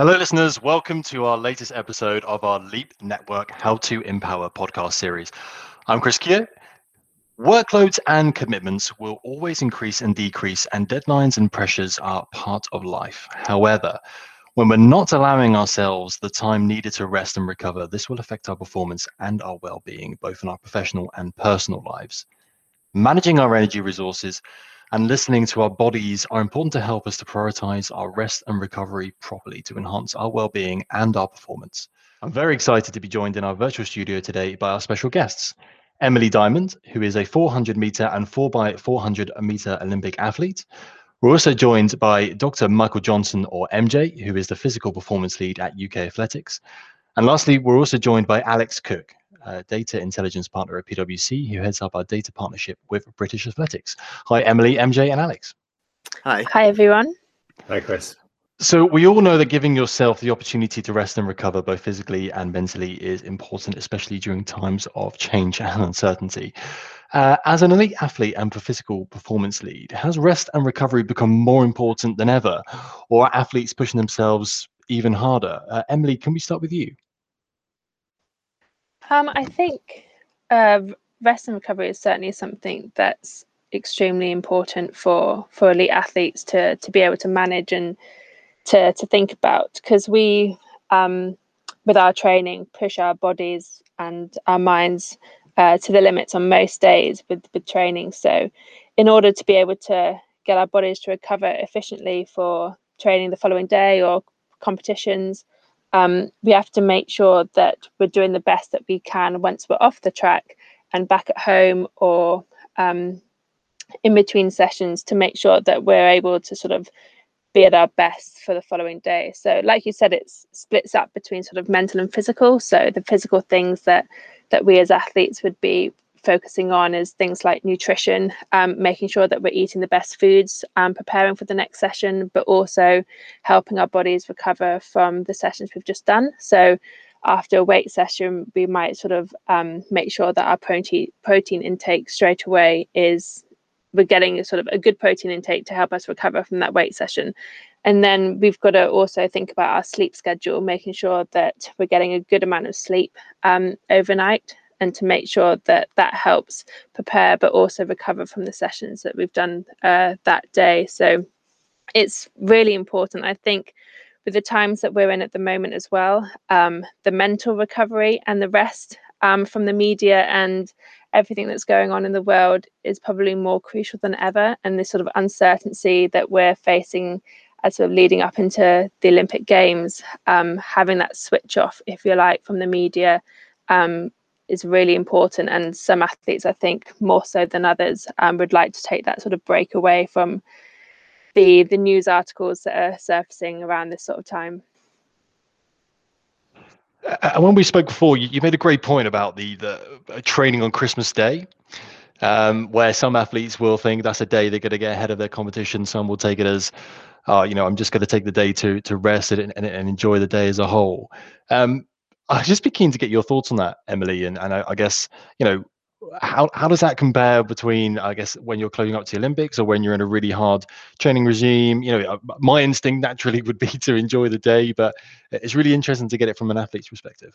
Hello, listeners. Welcome to our latest episode of our Leap Network How to Empower podcast series. I'm Chris Keogh. Workloads and commitments will always increase and decrease, and deadlines and pressures are part of life. However, when we're not allowing ourselves the time needed to rest and recover, this will affect our performance and our well being, both in our professional and personal lives. Managing our energy resources and listening to our bodies are important to help us to prioritize our rest and recovery properly to enhance our well-being and our performance. I'm very excited to be joined in our virtual studio today by our special guests. Emily Diamond, who is a 400 meter and 4x400 meter Olympic athlete. We're also joined by Dr. Michael Johnston, or MJ, who is the physical performance lead at UK Athletics. And lastly, we're also joined by Alex Cooke, uh, data intelligence partner at PwC, who heads up our data partnership with British Athletics. Hi, Emily, MJ, and Alex. Hi. Hi, everyone. Hi, Chris. So, we all know that giving yourself the opportunity to rest and recover both physically and mentally is important, especially during times of change and uncertainty. Uh, as an elite athlete and for physical performance lead, has rest and recovery become more important than ever, or are athletes pushing themselves even harder? Uh, Emily, can we start with you? Um, I think uh, rest and recovery is certainly something that's extremely important for for elite athletes to to be able to manage and to to think about because we um, with our training push our bodies and our minds uh, to the limits on most days with with training. So, in order to be able to get our bodies to recover efficiently for training the following day or competitions, um, we have to make sure that we're doing the best that we can once we're off the track and back at home or um, in between sessions to make sure that we're able to sort of be at our best for the following day. So, like you said, it splits up between sort of mental and physical. So, the physical things that that we as athletes would be focusing on is things like nutrition, um, making sure that we're eating the best foods, and preparing for the next session, but also helping our bodies recover from the sessions we've just done. So after a weight session, we might sort of um, make sure that our protein protein intake straight away is we're getting a sort of a good protein intake to help us recover from that weight session. And then we've got to also think about our sleep schedule, making sure that we're getting a good amount of sleep um, overnight and to make sure that that helps prepare but also recover from the sessions that we've done uh, that day. So it's really important i think with the times that we're in at the moment as well um, the mental recovery and the rest um, from the media and everything that's going on in the world is probably more crucial than ever. And this sort of uncertainty that we're facing as we're leading up into the olympic games um, having that switch off if you like from the media um, is really important. And some athletes, I think, more so than others, um, would like to take that sort of break away from the the news articles that are surfacing around this sort of time. And when we spoke before, you, you made a great point about the the uh, training on Christmas Day. Um, where some athletes will think that's a day they're going to get ahead of their competition. Some will take it as, uh, you know, I'm just going to take the day to to rest and, and, and enjoy the day as a whole. Um, I'd just be keen to get your thoughts on that, Emily, and, and I, I, guess you know how how does that compare between I guess when you're closing up to the Olympics or when you're in a really hard training regime? You know, uh, my instinct naturally would be to enjoy the day, but it's really interesting to get it from an athlete's perspective.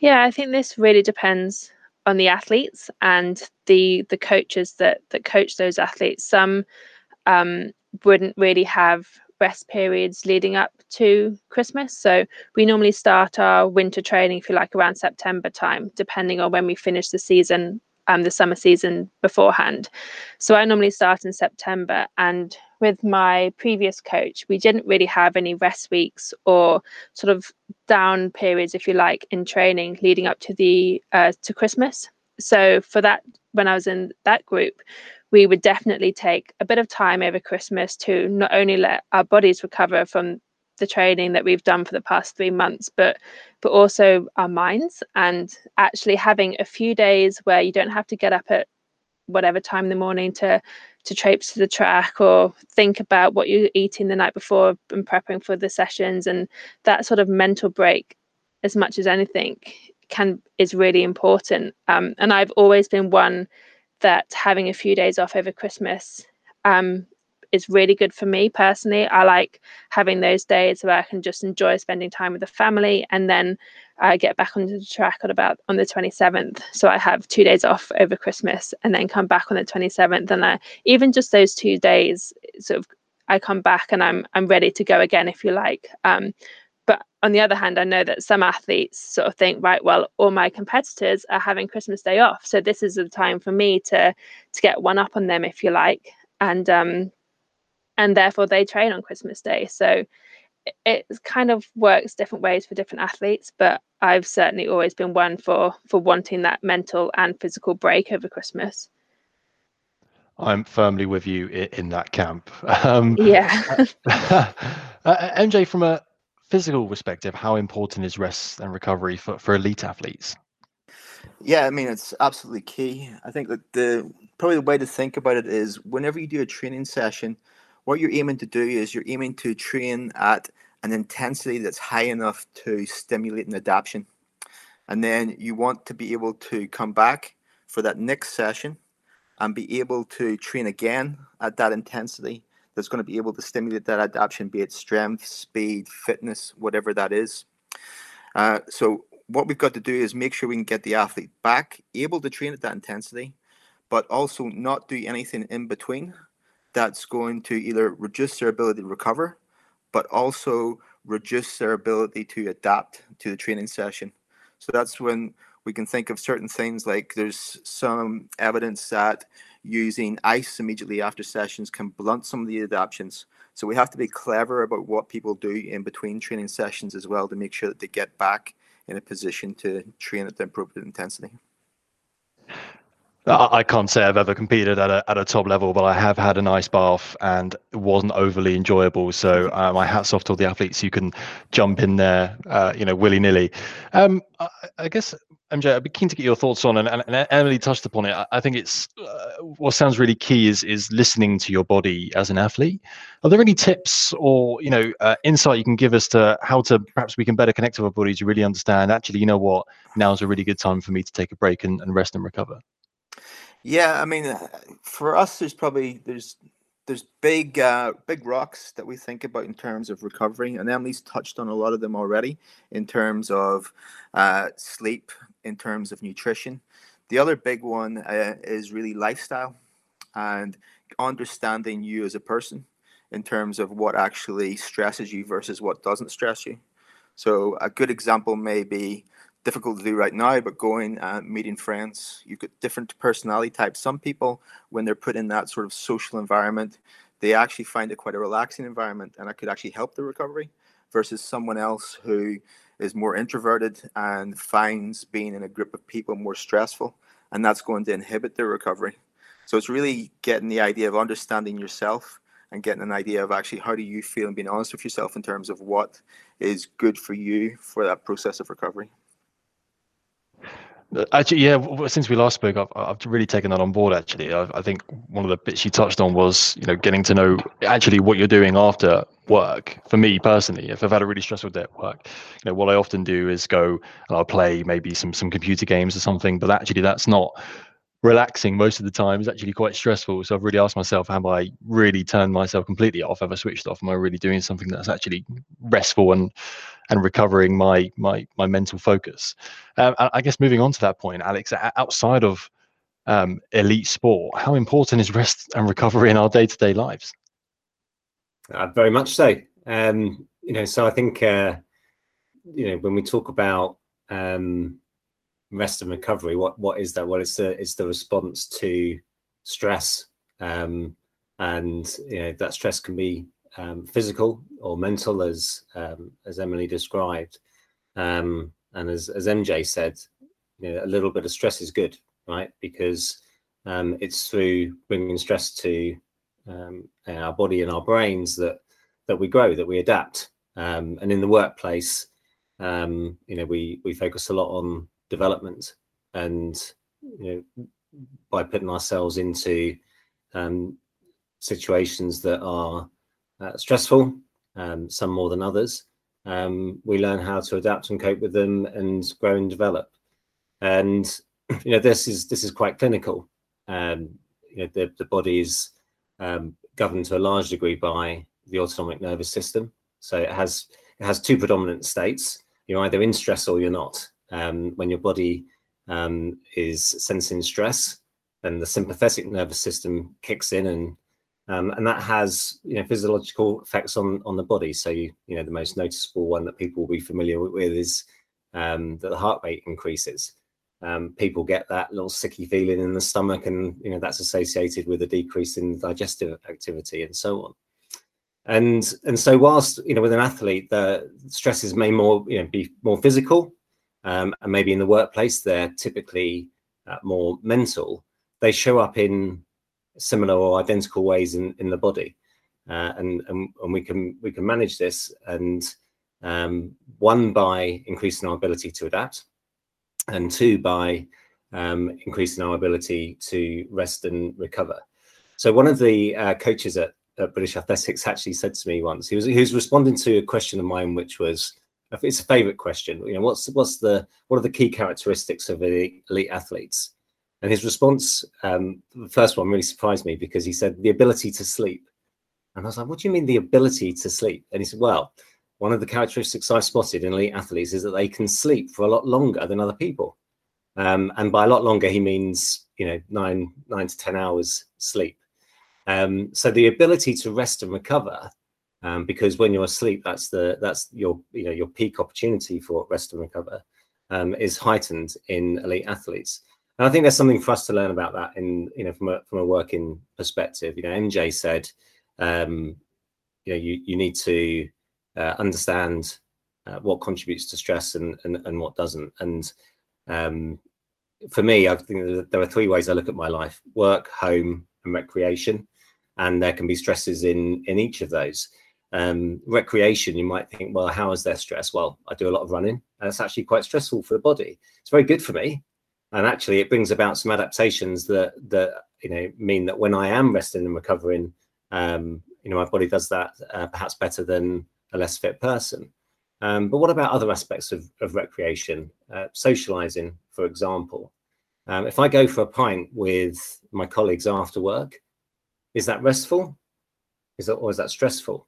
Yeah, I think this really depends on the athletes and the the coaches that that coach those athletes. Some um, wouldn't really have rest periods leading up to Christmas. So we normally start our winter training, if you like, around September time, depending on when we finish the season, um, the summer season beforehand. So I normally start in September. And with my previous coach, we didn't really have any rest weeks or sort of down periods, if you like, in training leading up to the uh, to Christmas. So for that, when I was in that group, we would definitely take a bit of time over Christmas to not only let our bodies recover from the training that we've done for the past three months, but but also our minds and actually having a few days where you don't have to get up at whatever time in the morning to to traipse to the track or think about what you're eating the night before and preparing for the sessions. And that sort of mental break as much as anything can is really important. Um, and i've always been one that having a few days off over Christmas um, is really good for me personally. I like having those days where I can just enjoy spending time with the family and then I get back onto the track at about on the 27th. So I have two days off over Christmas and then come back on the 27th. And I, even just those two days, sort of, I come back and I'm I'm ready to go again, if you like. Um, but on the other hand, I know that some athletes sort of think, right, well, all my competitors are having Christmas Day off, so this is the time for me to to get one up on them, if you like, and um, and therefore they train on Christmas Day. So it kind of works different ways for different athletes, but I've certainly always been one for for wanting that mental and physical break over Christmas. I'm firmly with you in, that camp. Um, yeah. uh, MJ, from a physical perspective, how important is rest and recovery for, for elite athletes? Yeah, I mean it's absolutely key. I think that the probably the way to think about it is whenever you do a training session, what you're aiming to do is you're aiming to train at an intensity that's high enough to stimulate an adaptation. And then you want to be able to come back for that next session and be able to train again at that intensity that's going to be able to stimulate that adaptation, be it strength, speed, fitness, whatever that is. Uh, so what we've got to do is make sure we can get the athlete back, able to train at that intensity, but also not do anything in between that's going to either reduce their ability to recover, but also reduce their ability to adapt to the training session. So that's when we can think of certain things like there's some evidence that using ice immediately after sessions can blunt some of the adaptations. So we have to be clever about what people do in between training sessions as well to make sure that they get back in a position to train at the appropriate intensity. I can't say I've ever competed at a, at a top level, but I have had an ice bath and it wasn't overly enjoyable. So uh, my hats off to all the athletes who can jump in there, uh, you know, willy nilly. Um, I, I, guess MJ, I'd be keen to get your thoughts on, and, and Emily touched upon it. I think it's uh, what sounds really key is is listening to your body as an athlete. Are there any tips or you know uh, insight you can give us to how to perhaps we can better connect to our body to really understand? Actually, you know what, now is a really good time for me to take a break and, and rest and recover. Yeah, I mean, uh, for us, there's probably there's there's big uh, big rocks that we think about in terms of recovery, and Emily's touched on a lot of them already in terms of uh, sleep, in terms of nutrition. The other big one uh, is really lifestyle and understanding you as a person in terms of what actually stresses you versus what doesn't stress you. So a good example may be difficult to do right now, but going and meeting friends, you've got different personality types. Some people, when they're put in that sort of social environment, they actually find it quite a relaxing environment and that could actually help the recovery versus someone else who is more introverted and finds being in a group of people more stressful and that's going to inhibit their recovery. So it's really getting the idea of understanding yourself and getting an idea of actually how do you feel and being honest with yourself in terms of what is good for you for that process of recovery. Actually, yeah. Since we last spoke, I've, I've really taken that on board. Actually, I, I, think one of the bits you touched on was, you know, getting to know actually what you're doing after work. For me personally, if I've had a really stressful day at work, you know, what I often do is go and I'll play maybe some some computer games or something. But actually, that's not relaxing most of the time is actually quite stressful. So I've really asked myself, have I really turned myself completely off? Have I switched off? Am I really doing something that's actually restful and and recovering my my my mental focus? Um, I guess moving on to that point, Alex, outside of um, elite sport, how important is rest and recovery in our day to day lives? Uh, very much so. Um, you know, so I think uh, you know when we talk about um, rest and recovery what what is that? Well it's the it's the response to stress um, and you know that stress can be um, physical or mental as um, as emily described. Um, and as, as mj said you know a little bit of stress is good right? Because um, it's through bringing stress to um, our body and our brains that that we grow that we adapt. And in the workplace you know we we focus a lot on development and you know by putting ourselves into um, situations that are uh, stressful um, some more than others um, we learn how to adapt and cope with them and grow and develop and you know this is this is quite clinical um, you know the, the body is um, governed to a large degree by the autonomic nervous system. So it has it has two predominant states. You're either in stress or you're not. Um, when your body um, is sensing stress, then the sympathetic nervous system kicks in, and um, and that has you know physiological effects on on the body. So you you know the most noticeable one that people will be familiar with is um, that the heart rate increases. Um, people get that little sicky feeling in the stomach, and you know that's associated with a decrease in digestive activity and so on and and so whilst you know with an athlete the stresses may more you know be more physical um, and maybe in the workplace they're typically uh, more mental they show up in similar or identical ways in, in the body uh, and, and and we can we can manage this and um, one by increasing our ability to adapt and two by um, increasing our ability to rest and recover so one of the uh, coaches at uh, British Athletics actually said to me once. He was he was responding to a question of mine, which was it's a favourite question. You know, what's what's the what are the key characteristics of elite, athletes? And his response, um, the first one, really surprised me because he said the ability to sleep. And I was like, what do you mean the ability to sleep? And he said, well, one of the characteristics I've spotted in elite athletes is that they can sleep for a lot longer than other people. Um, and by a lot longer, he means you know nine nine to ten hours sleep. Um, so the ability to rest and recover, um, because when you're asleep, that's the that's your you know your peak opportunity for rest and recover, um, is heightened in elite athletes. And I think there's something for us to learn about that in you know from a from a working perspective. You know, MJ said, um, you know, you you need to uh, understand uh, what contributes to stress and and, and what doesn't. And um, for me, I think there are three ways I look at my life: work, home, and recreation and there can be stresses in in each of those um, recreation you might think well how is there stress? Well i do a lot of running and it's actually quite stressful for the body. It's very good for me and actually it brings about some adaptations that that you know mean that when i am resting and recovering um, you know my body does that uh, perhaps better than a less fit person. Um, but what about other aspects of, of recreation? Uh, socializing for example. Um, if i go for a pint with my colleagues after work is that restful? Is that or is that stressful?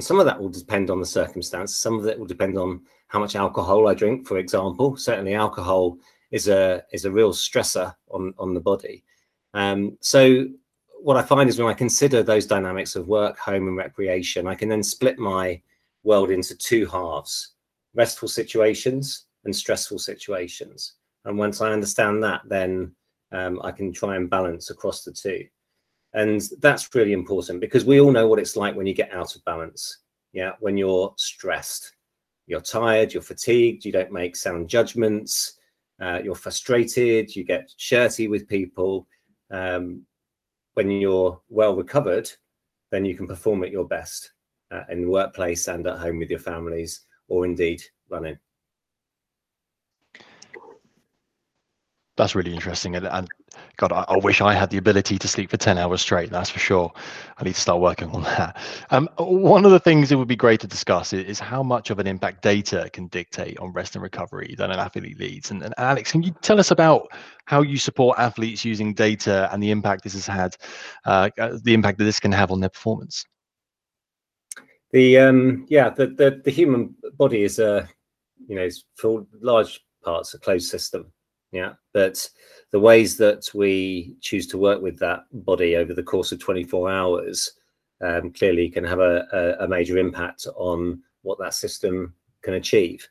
And some of that will depend on the circumstance. Some of it will depend on how much alcohol I drink, for example. Certainly, alcohol is a is a real stressor on on the body. Um, so what I find is when I consider those dynamics of work, home, and recreation, I can then split my world into two halves: restful situations and stressful situations. And once I understand that, then um, I can try and balance across the two. And that's really important because we all know what it's like when you get out of balance. Yeah, when you're stressed, you're tired, you're fatigued, you don't make sound judgments, uh, you're frustrated, you get shirty with people. Um, when you're well recovered, then you can perform at your best uh, in the workplace and at home with your families, or indeed running. That's really interesting, and, and God, I, I, wish I had the ability to sleep for 10 hours straight. That's for sure. I need to start working on that. Um, one of the things it would be great to discuss is, is, how much of an impact data can dictate on rest and recovery that an athlete leads. And, and, Alex, can you tell us about how you support athletes using data and the impact this has had, uh, uh the impact that this can have on their performance? The um, yeah, the, the the human body is a you know, for large parts a closed system. Yeah, but the ways that we choose to work with that body over the course of 24 hours um, clearly can have a, a, major impact on what that system can achieve.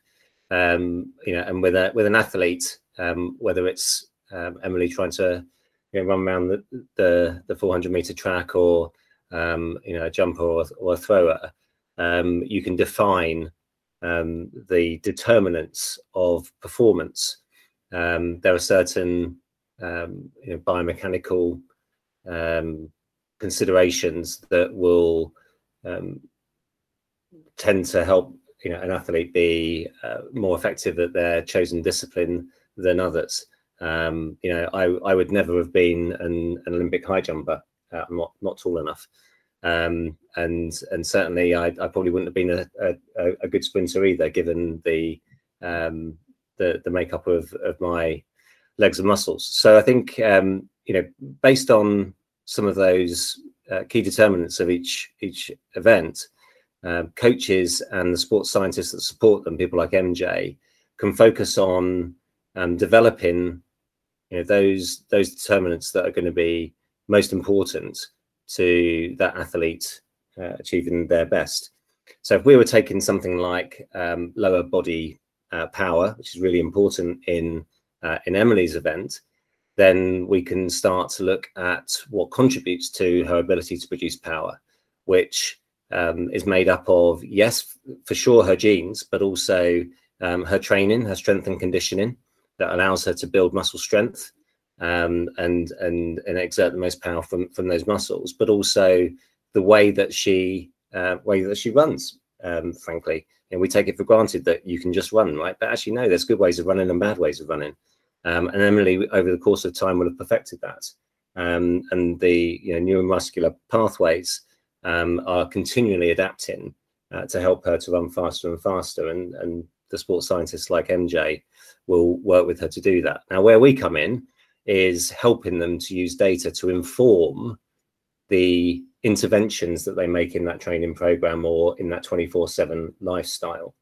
Um, you know, and with a with an athlete, um, whether it's um, Emily trying to you know, run around the, the, the 400 meter track or um, you know a jumper or, or a thrower, um, you can define the determinants of performance. There are certain um, you know, biomechanical um, considerations that will um, tend to help you know an athlete be uh, more effective at their chosen discipline than others. Um, you know, I I would never have been an, an Olympic high jumper. Uh, I'm not not tall enough, um, and and certainly I, I probably wouldn't have been a, a, a good sprinter either, given the um, the the makeup of of my legs and muscles. So I think um, you know, based on some of those uh, key determinants of each each event, uh, coaches and the sports scientists that support them, people like MJ, can focus on um, developing you know those those determinants that are going to be most important to that athlete uh, achieving their best. So if we were taking something like um, lower body uh, power, which is really important in uh, in Emily's event, then we can start to look at what contributes to her ability to produce power, which um, is made up of yes, for sure her genes, but also um, her training, her strength and conditioning that allows her to build muscle strength um, and and and exert the most power from from those muscles, but also the way that she uh, way that she runs. Um, frankly, and we take it for granted that you can just run, right? But actually, no, there's good ways of running and bad ways of running. Um, and Emily, over the course of time, will have perfected that. Um, and the you know, neuromuscular pathways um, are continually adapting uh, to help her to run faster and faster. And, and the sports scientists like MJ will work with her to do that. Now, where we come in is helping them to use data to inform the interventions that they make in that training program or in that 24 7 lifestyle.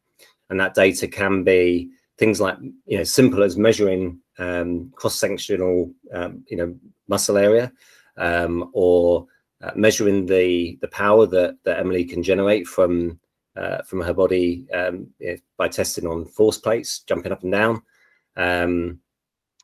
And that data can be things like, you know, simple as measuring um, cross sectional, um, you know, muscle area um, or uh, measuring the the power that, that Emily can generate from uh, from her body um, by testing on force plates, jumping up and down. Um,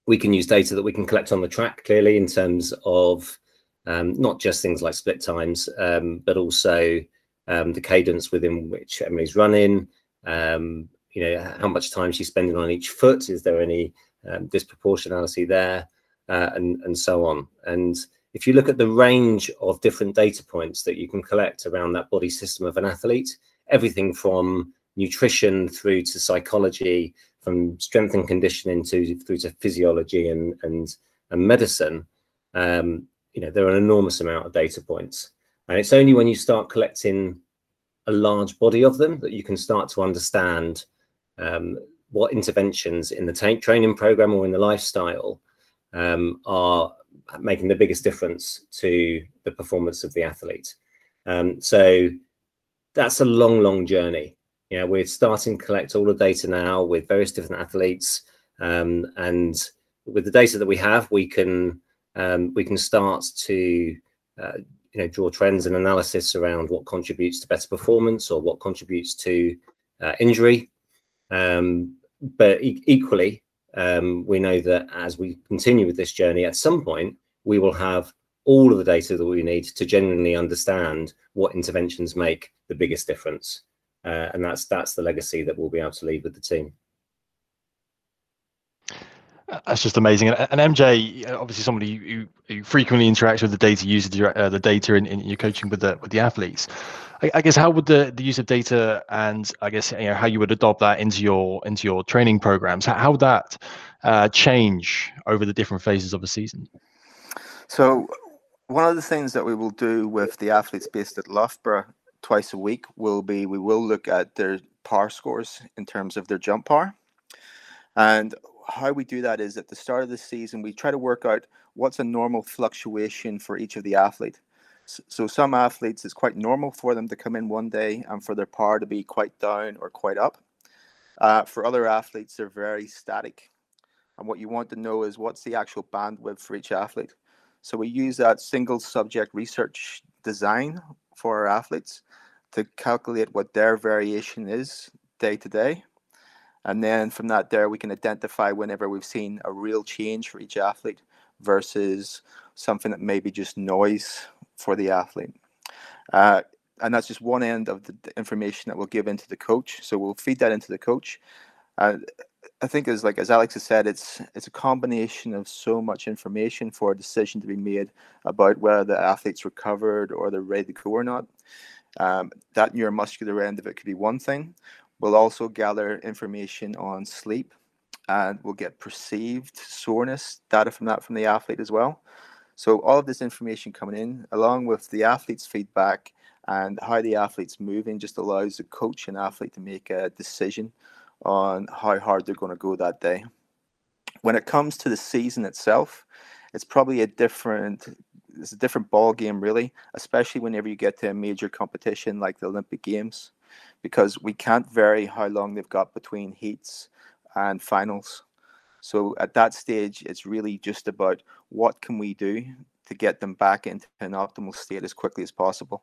we can use data that we can collect on the track clearly in terms of not just things like split times, um, but also um, the cadence within which Emily's running. Um, you know, how much time she's spending on each foot. Is there any um, disproportionality there, uh, and and so on. And if you look at the range of different data points that you can collect around that body system of an athlete, everything from nutrition through to psychology, from strength and conditioning to through to physiology and and, and medicine, um, you know there are an enormous amount of data points. And it's only when you start collecting a large body of them that you can start to understand um, what interventions in the training program or in the lifestyle um, are making the biggest difference to the performance of the athlete. Um, so that's a long long journey. You know we're starting to collect all the data now with various different athletes um, and with the data that we have we can we can start to uh, you know draw trends and analysis around what contributes to better performance or what contributes to uh, injury. Um, but equally, um, we know that as we continue with this journey, at some point we will have all of the data that we need to genuinely understand what interventions make the biggest difference, uh, and that's that's the legacy that we'll be able to leave with the team. That's just amazing. And, and MJ, obviously, somebody who, who frequently interacts with the data, uses the, uh, the data in, in your coaching with the with the athletes. I, I, guess how would the, the use of data and I guess you know how you would adopt that into your into your training programs? How, how would that uh, change over the different phases of a season? So, one of the things that we will do with the athletes based at Loughborough twice a week will be we will look at their par scores in terms of their jump par. And how we do that is at the start of the season, we try to work out what's a normal fluctuation for each of the athlete. So some athletes, it's quite normal for them to come in one day and for their power to be quite down or quite up. Uh, for other athletes, they're very static. And what you want to know is what's the actual bandwidth for each athlete. So we use that single subject research design for our athletes to calculate what their variation is day to day and then from that there, we can identify whenever we've seen a real change for each athlete versus something that may be just noise for the athlete. Uh, and that's just one end of the, information that we'll give into the coach. So we'll feed that into the coach. Uh, I think as like as Alex has said, it's it's a combination of so much information for a decision to be made about whether the athlete's recovered or they're ready to go or not. Um, that neuromuscular end of it could be one thing, We'll also gather information on sleep and we'll get perceived soreness data from that from the athlete as well. So all of this information coming in, along with the athlete's feedback and how the athlete's moving, just allows the coach and athlete to make a decision on how hard they're going to go that day. When it comes to the season itself, it's probably a different it's a different ball game, really, especially whenever you get to a major competition like the Olympic Games, because we can't vary how long they've got between heats and finals. So at that stage, it's really just about what can we do to get them back into an optimal state as quickly as possible.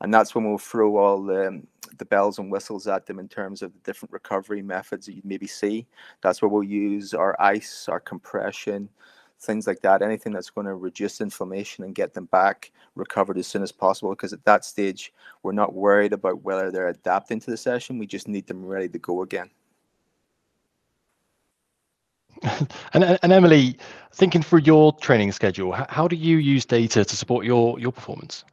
And that's when we'll throw all the, the bells and whistles at them in terms of the different recovery methods that you'd maybe see. That's where we'll use our ice, our compression, things like that, anything that's going to reduce inflammation and get them back recovered as soon as possible. Because at that stage, we're not worried about whether they're adapting to the session. We just need them ready to go again. and, and Emily, thinking through your training schedule, how do you use data to support your your performance?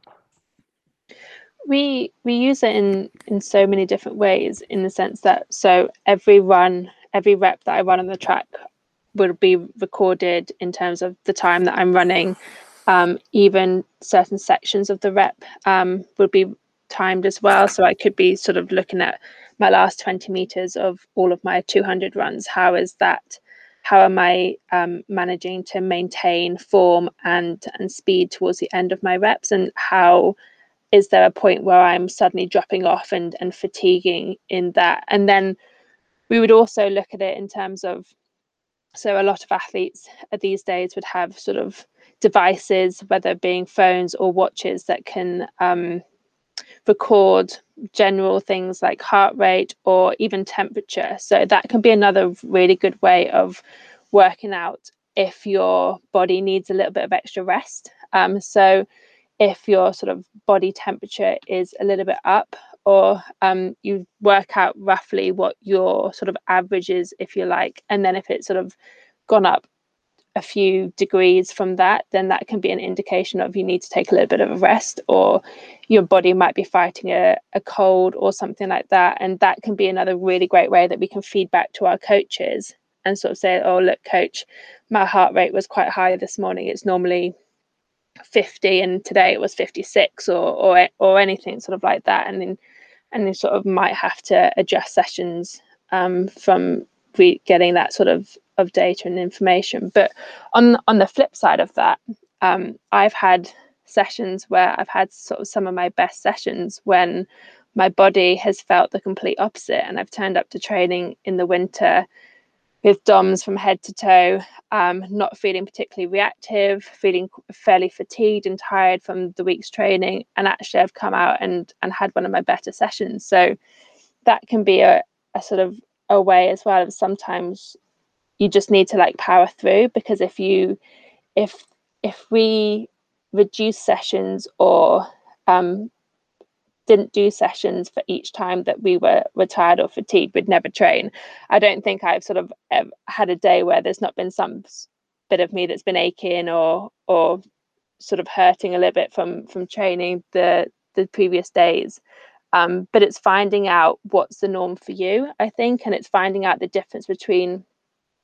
We we use it in in so many different ways. In the sense that so every run, every rep that I run on the track will be recorded in terms of the time that I'm running. Um, even certain sections of the rep um, would be timed as well. So I could be sort of looking at my last 20 meters of all of my 200 runs. How is that? how am I um, managing to maintain form and and speed towards the end of my reps, and how is there a point where I'm suddenly dropping off and and fatiguing in that, and then we would also look at it in terms of so a lot of athletes these days would have sort of devices, whether being phones or watches, that can um, record general things like heart rate or even temperature. So that can be another really good way of working out if your body needs a little bit of extra rest. Um, so if your sort of body temperature is a little bit up or um, you work out roughly what your sort of average is if you like and then if it's sort of gone up a few degrees from that, then that can be an indication of you need to take a little bit of a rest or your body might be fighting a, a cold or something like that. And that can be another really great way that we can feed back to our coaches and sort of say, oh, look, coach, my heart rate was quite high this morning. It's normally 50 and today it was 56 or or or anything sort of like that and then and then sort of might have to adjust sessions um, from re- getting that sort of of data and information. But on on the flip side of that, um, I've had sessions where I've had sort of some of my best sessions when my body has felt the complete opposite, and I've turned up to training in the winter with DOMs from head to toe, um, not feeling particularly reactive, feeling fairly fatigued and tired from the week's training, and actually I've come out and and had one of my better sessions. So that can be a, a sort of a way as well of sometimes you just need to like power through because if you if if we reduce sessions or um, didn't do sessions for each time that we were, were tired or fatigued, we'd never train. I don't think I've sort of had a day where there's not been some bit of me that's been aching or or sort of hurting a little bit from from training the the previous days. Um, but it's finding out what's the norm for you, I think, and it's finding out the difference between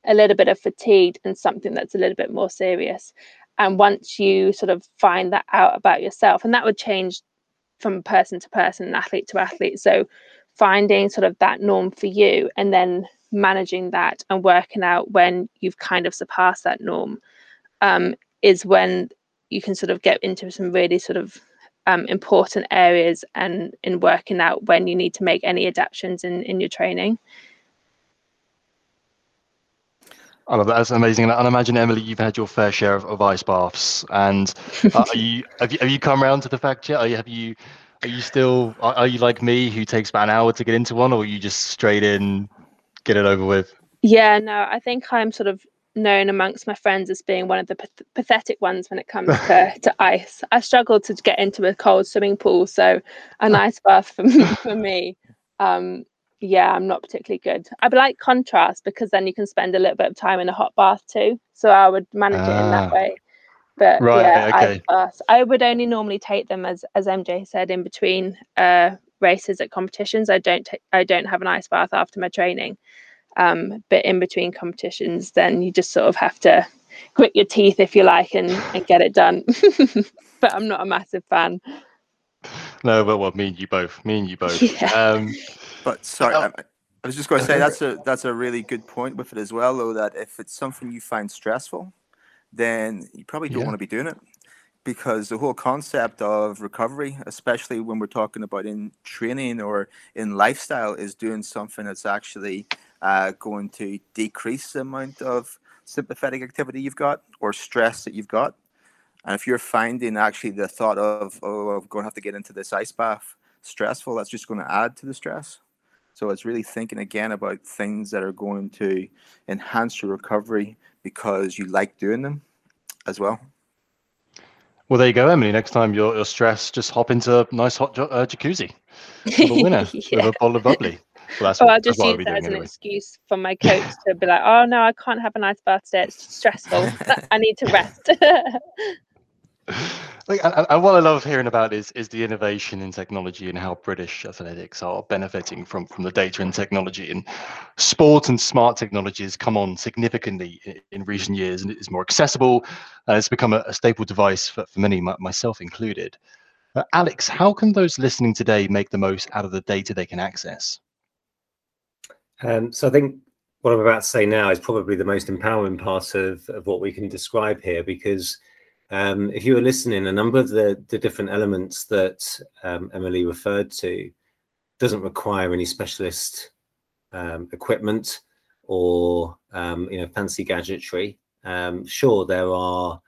a little bit of fatigue and something that's a little bit more serious. And once you sort of find that out about yourself, and that would change from person to person, athlete to athlete. So finding sort of that norm for you and then managing that and working out when you've kind of surpassed that norm um, is when you can sort of get into some really sort of um, important areas and in working out when you need to make any adaptations in, in your training. I love that. That's amazing. And I imagine Emily, you've had your fair share of, of ice baths. And uh, are you have you have you come around to the fact yet? Are you have you are you still are, are you like me who takes about an hour to get into one, or you just straight in, get it over with? Yeah, no, I think I'm sort of known amongst my friends as being one of the pathetic ones when it comes to, to ice. I struggle to get into a cold swimming pool, so an ice bath for me, for me um, yeah, I'm not particularly good. I like contrast because then you can spend a little bit of time in a hot bath too. So I would manage it in that ah. way. But right, yeah, okay. I, I would only normally take them as as MJ said in between uh, races at competitions. I don't t- I don't have an ice bath after my training. Um, but in between competitions, then you just sort of have to grit your teeth if you like and, and get it done. but I'm not a massive fan. No, but well, me and you both. Me and you both. Yeah. Um, but sorry, I, I was just going to say that's a that's a really good point with it as well, though. That if it's something you find stressful, then you probably don't yeah. want to be doing it because the whole concept of recovery, especially when we're talking about in training or in lifestyle, is doing something that's actually uh, going to decrease the amount of sympathetic activity you've got or stress that you've got. And if you're finding actually the thought of, oh, I'm going to have to get into this ice bath stressful, that's just going to add to the stress. So it's really thinking again about things that are going to enhance your recovery because you like doing them as well. Well, there you go, Emily. Next time you're, you're stressed, just hop into a nice hot uh, jacuzzi. Have a winner yeah. with a bottle of bubbly. Well, that's oh, what, I'll just use that as an excuse for my coach to be like, oh no, I can't have a nice bath today. It's stressful. I need to rest. like, and, and, what I love hearing about is is the innovation in technology and how British athletics are benefiting from from the data and technology and sport and smart technologies come on significantly in, in recent years and it is more accessible. Uh, it's become a, a, staple device for, for many, myself included. Alex, how can those listening today make the most out of the data they can access? Um, so I think what I'm about to say now is probably the most empowering part of, of what we can describe here because um, if you were listening, a number of the, the different elements that um, Emily referred to doesn't require any specialist um, equipment or um, you know fancy gadgetry. Um, sure, there are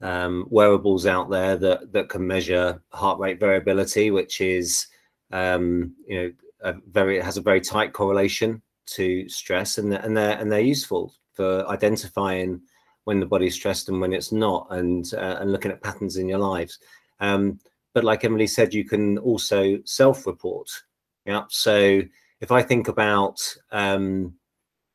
um, wearables out there that that can measure heart rate variability, which is you know a very has a very tight correlation to stress, and and they're and they're useful for identifying when the body's stressed and when it's not, and uh, and looking at patterns in your lives. Um, but like Emily said, you can also self-report. Yeah. So if I think about um,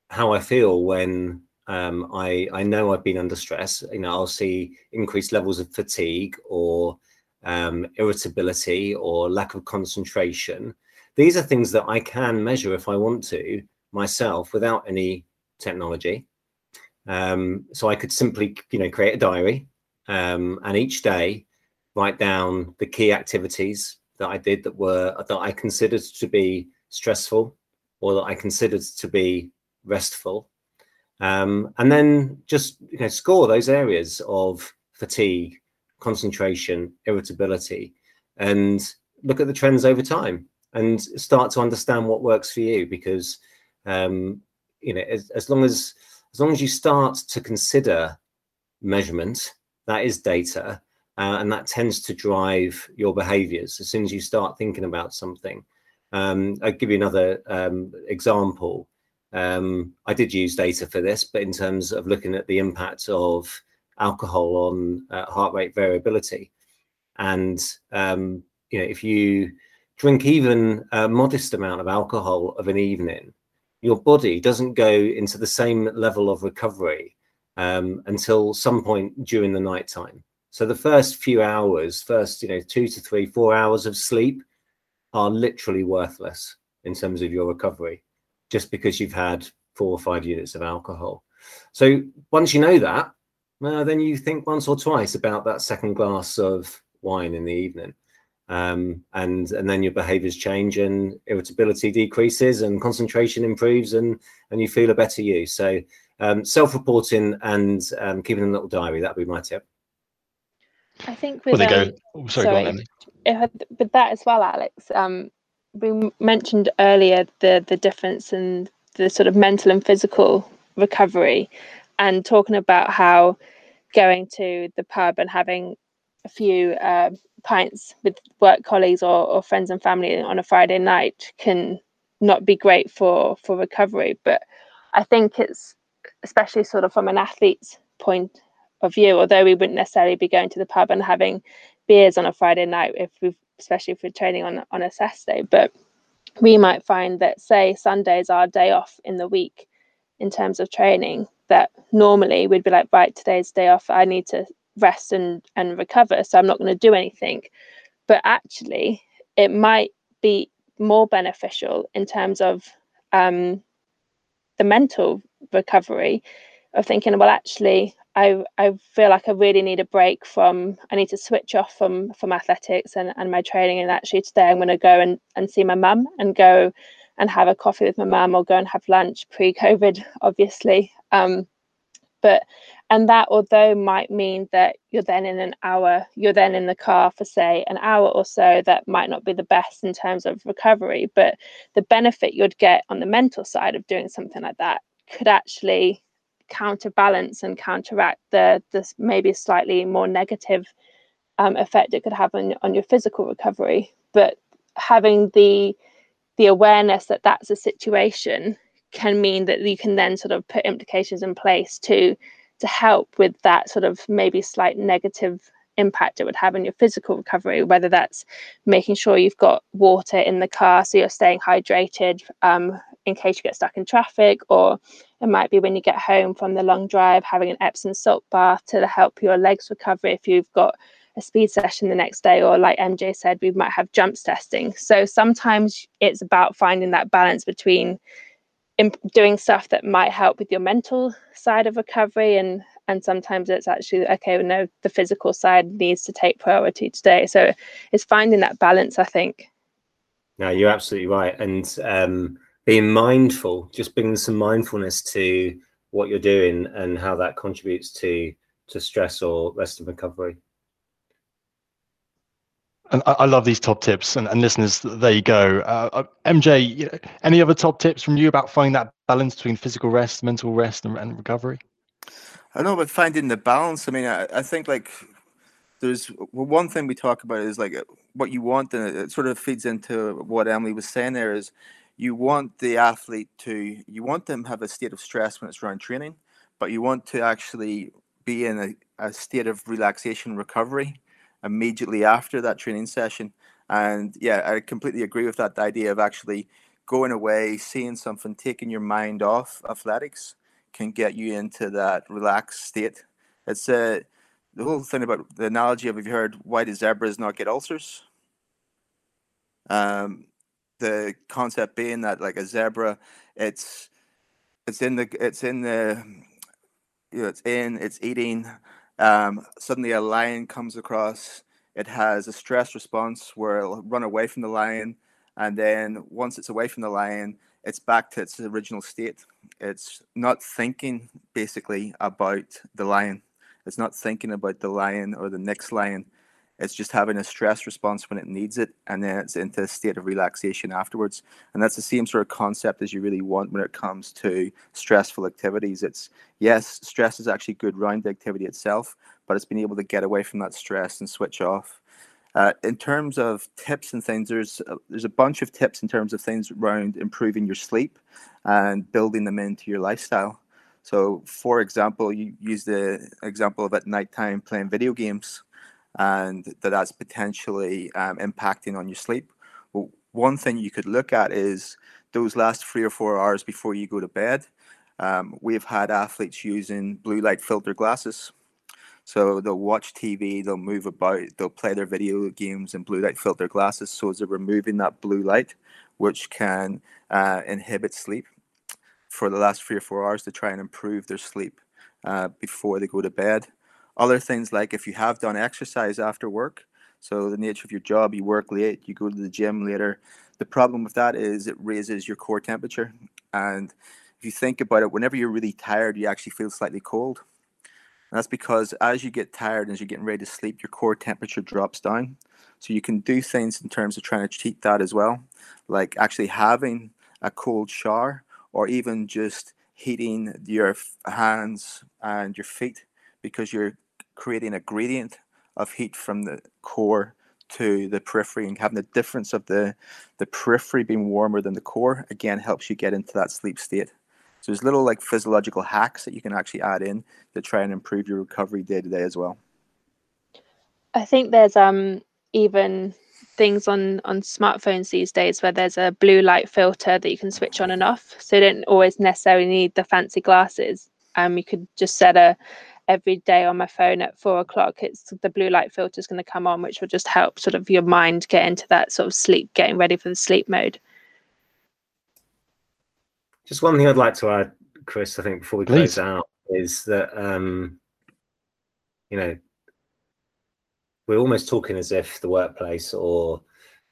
how I feel when um, I I know I've been under stress, you know, I'll see increased levels of fatigue or um, irritability or lack of concentration. These are things that I can measure if I want to myself without any technology. Um, so I could simply, you know, create a diary um, and each day write down the key activities that I did that were that I considered to be stressful or that I considered to be restful, um, and then just you know score those areas of fatigue, concentration, irritability, and look at the trends over time and start to understand what works for you because um, you know as, as long as as long as you start to consider measurement, that is data, uh, and that tends to drive your behaviors as soon as you start thinking about something. Um, I'll give you another um, example. Um, I did use data for this, but in terms of looking at the impact of alcohol on uh, heart rate variability, and um, you know, if you drink even a modest amount of alcohol of an evening, your body doesn't go into the same level of recovery um, until some point during the night time. So the first few hours, first you know two to three, four hours of sleep, are literally worthless in terms of your recovery, just because you've had four or five units of alcohol. So once you know that, well, then you think once or twice about that second glass of wine in the evening um, and and then your behaviors change and irritability decreases and concentration improves and and you feel a better you. So um, self-reporting and um, keeping a little diary that would be my tip. I think with, well, um, oh, sorry, sorry. on, if, with that as well alex um, we mentioned earlier the the difference in the sort of mental and physical recovery and talking about how going to the pub and having a few uh, pints with work colleagues or, or friends and family on a Friday night can not be great for for recovery. But I think it's especially sort of from an athlete's point of view, although we wouldn't necessarily be going to the pub and having beers on a Friday night if we especially if we're training on on a Saturday. But we might find that say Sunday is our day off in the week in terms of training that normally we'd be like right today's day off i need to rest and and recover so i'm not going to do anything. But actually it might be more beneficial in terms of um, the mental recovery of thinking well actually I, I feel like I really need a break from I need to switch off from from athletics and, and my training and actually today I'm going to go and, and see my mum and go and have a coffee with my mum or go and have lunch pre-COVID obviously. Um, but and that although might mean that you're then in an hour you're then in the car for say an hour or so that might not be the best in terms of recovery but the benefit you'd get on the mental side of doing something like that could actually counterbalance and counteract the this maybe slightly more negative um, effect it could have on, on your physical recovery. But having the the awareness that that's a situation can mean that you can then sort of put implications in place to to help with that sort of maybe slight negative impact it would have on your physical recovery, whether that's making sure you've got water in the car so you're staying hydrated um, in case you get stuck in traffic, or it might be when you get home from the long drive, having an Epsom salt bath to help your legs recover if you've got a speed session the next day, or like MJ said, we might have jumps testing. So sometimes it's about finding that balance between doing stuff that might help with your mental side of recovery and and sometimes it's actually okay well, no the physical side needs to take priority today. So it's finding that balance i think. No you're absolutely right. And um, being mindful just bringing some mindfulness to what you're doing and how that contributes to to stress or rest and recovery and I, I, love these top tips, and, and listeners, there you go. Uh, uh MJ, any other top tips from you about finding that balance between physical rest, mental rest, and, and recovery? I know about finding the balance. I mean, I, I think like there's well, one thing we talk about is like what you want, and it sort of feeds into what Emily was saying. There is you want the athlete to you want them have a state of stress when it's around training, but you want to actually be in a, a state of relaxation recovery immediately after that training session. And yeah, I completely agree with that idea of actually going away, seeing something, taking your mind off athletics can get you into that relaxed state. It's uh, the whole thing about the analogy of have you heard why do zebras not get ulcers? Um, the concept being that like a zebra, it's it's in the it's in the you know, it's in it's eating um, suddenly, a lion comes across. It has a stress response where it'll run away from the lion, and then once it's away from the lion, it's back to its original state. It's not thinking basically about the lion. It's not thinking about the lion or the next lion. It's just having a stress response when it needs it, and then it's into a state of relaxation afterwards. And that's the same sort of concept as you really want when it comes to stressful activities. It's yes, stress is actually good round the activity itself, but it's being able to get away from that stress and switch off. Uh, in terms of tips and things, there's a, there's a bunch of tips in terms of things around improving your sleep and building them into your lifestyle. So, for example, you use the example of at nighttime playing video games and that that's potentially um, impacting on your sleep. Well, one thing you could look at is those last three or four hours before you go to bed. Um, we've had athletes using blue light filter glasses. So they'll watch TV, they'll move about, they'll play their video games in blue light filter glasses. So they're removing that blue light, which can uh, inhibit sleep for the last three or four hours to try and improve their sleep uh, before they go to bed. Other things like if you have done exercise after work, so the nature of your job, you work late, you go to the gym later. The problem with that is it raises your core temperature. And if you think about it, whenever you're really tired, you actually feel slightly cold. And that's because as you get tired and as you're getting ready to sleep, your core temperature drops down. So you can do things in terms of trying to cheat that as well, like actually having a cold shower or even just heating your hands and your feet because you're creating a gradient of heat from the core to the periphery and having the difference of the the periphery being warmer than the core again helps you get into that sleep state. So there's little like physiological hacks that you can actually add in to try and improve your recovery day to day as well. I think there's um even things on on smartphones these days where there's a blue light filter that you can switch on and off. So you don't always necessarily need the fancy glasses. Um you could just set a every day on my phone at four o'clock, it's the blue light filter is going to come on, which will just help sort of your mind get into that sort of sleep, getting ready for the sleep mode. Just one thing I'd like to add, Chris, I think before we Please. close out is that um, you know we're almost talking as if the workplace or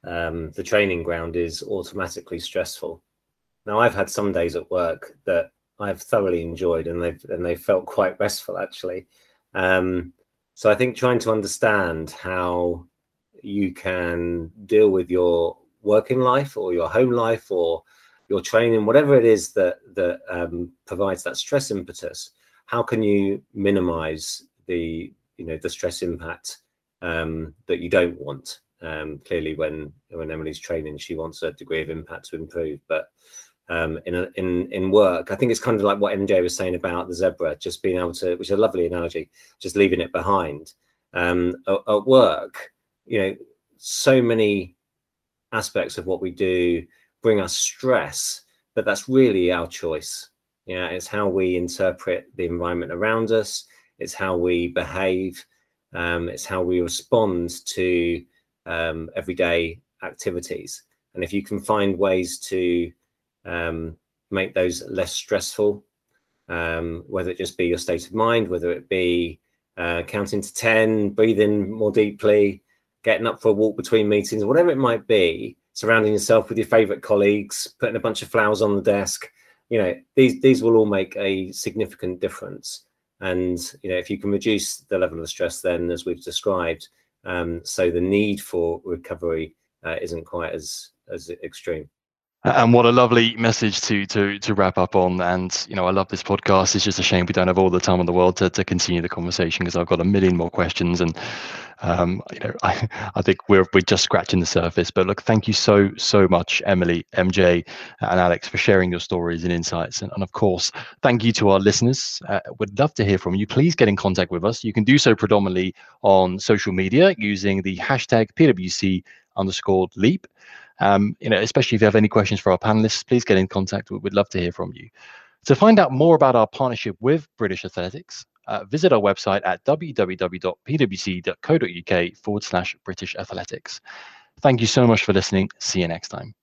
um, the training ground is automatically stressful. Now, I've had some days at work that I've thoroughly enjoyed, and they've and they felt quite restful actually. Um, so I think trying to understand how you can deal with your working life or your home life or your training, whatever it is that that um, provides that stress impetus, how can you minimize the you know the stress impact um, that you don't want? Um, clearly, when when Emily's training, she wants a degree of impact to improve, but um, in a, in in work, I think it's kind of like what MJ was saying about the zebra, just being able to, which is a lovely analogy, just leaving it behind. Um, at, at work, you know, so many aspects of what we do bring us stress, but that's really our choice. Yeah, it's how we interpret the environment around us. It's how we behave. Um, it's how we respond to um, everyday activities. And if you can find ways to um, make those less stressful, um, whether it just be your state of mind, whether it be uh, counting to 10, breathing more deeply, getting up for a walk between meetings, whatever it might be, surrounding yourself with your favorite colleagues, putting a bunch of flowers on the desk. You know, these these will all make a significant difference. And you know, if you can reduce the level of stress, then as we've described, um, so the need for recovery uh, isn't quite as as extreme. And what a lovely message to to to wrap up on. And you know, I love this podcast. It's just a shame we don't have all the time in the world to, to continue the conversation because I've got a million more questions. And um, you know, I, I think we're we're just scratching the surface. But look, thank you so so much, Emily, MJ, and Alex for sharing your stories and insights. And, and of course, thank you to our listeners. Uh, would love to hear from you. Please get in contact with us. You can do so predominantly on social media using the hashtag PwC underscore leap. Um, you know, especially if you have any questions for our panelists, please get in contact. We'd love to hear from you. To find out more about our partnership with British Athletics, uh, visit our website at www.pwc.co.uk forward slash British Athletics. Thank you so much for listening. See you next time.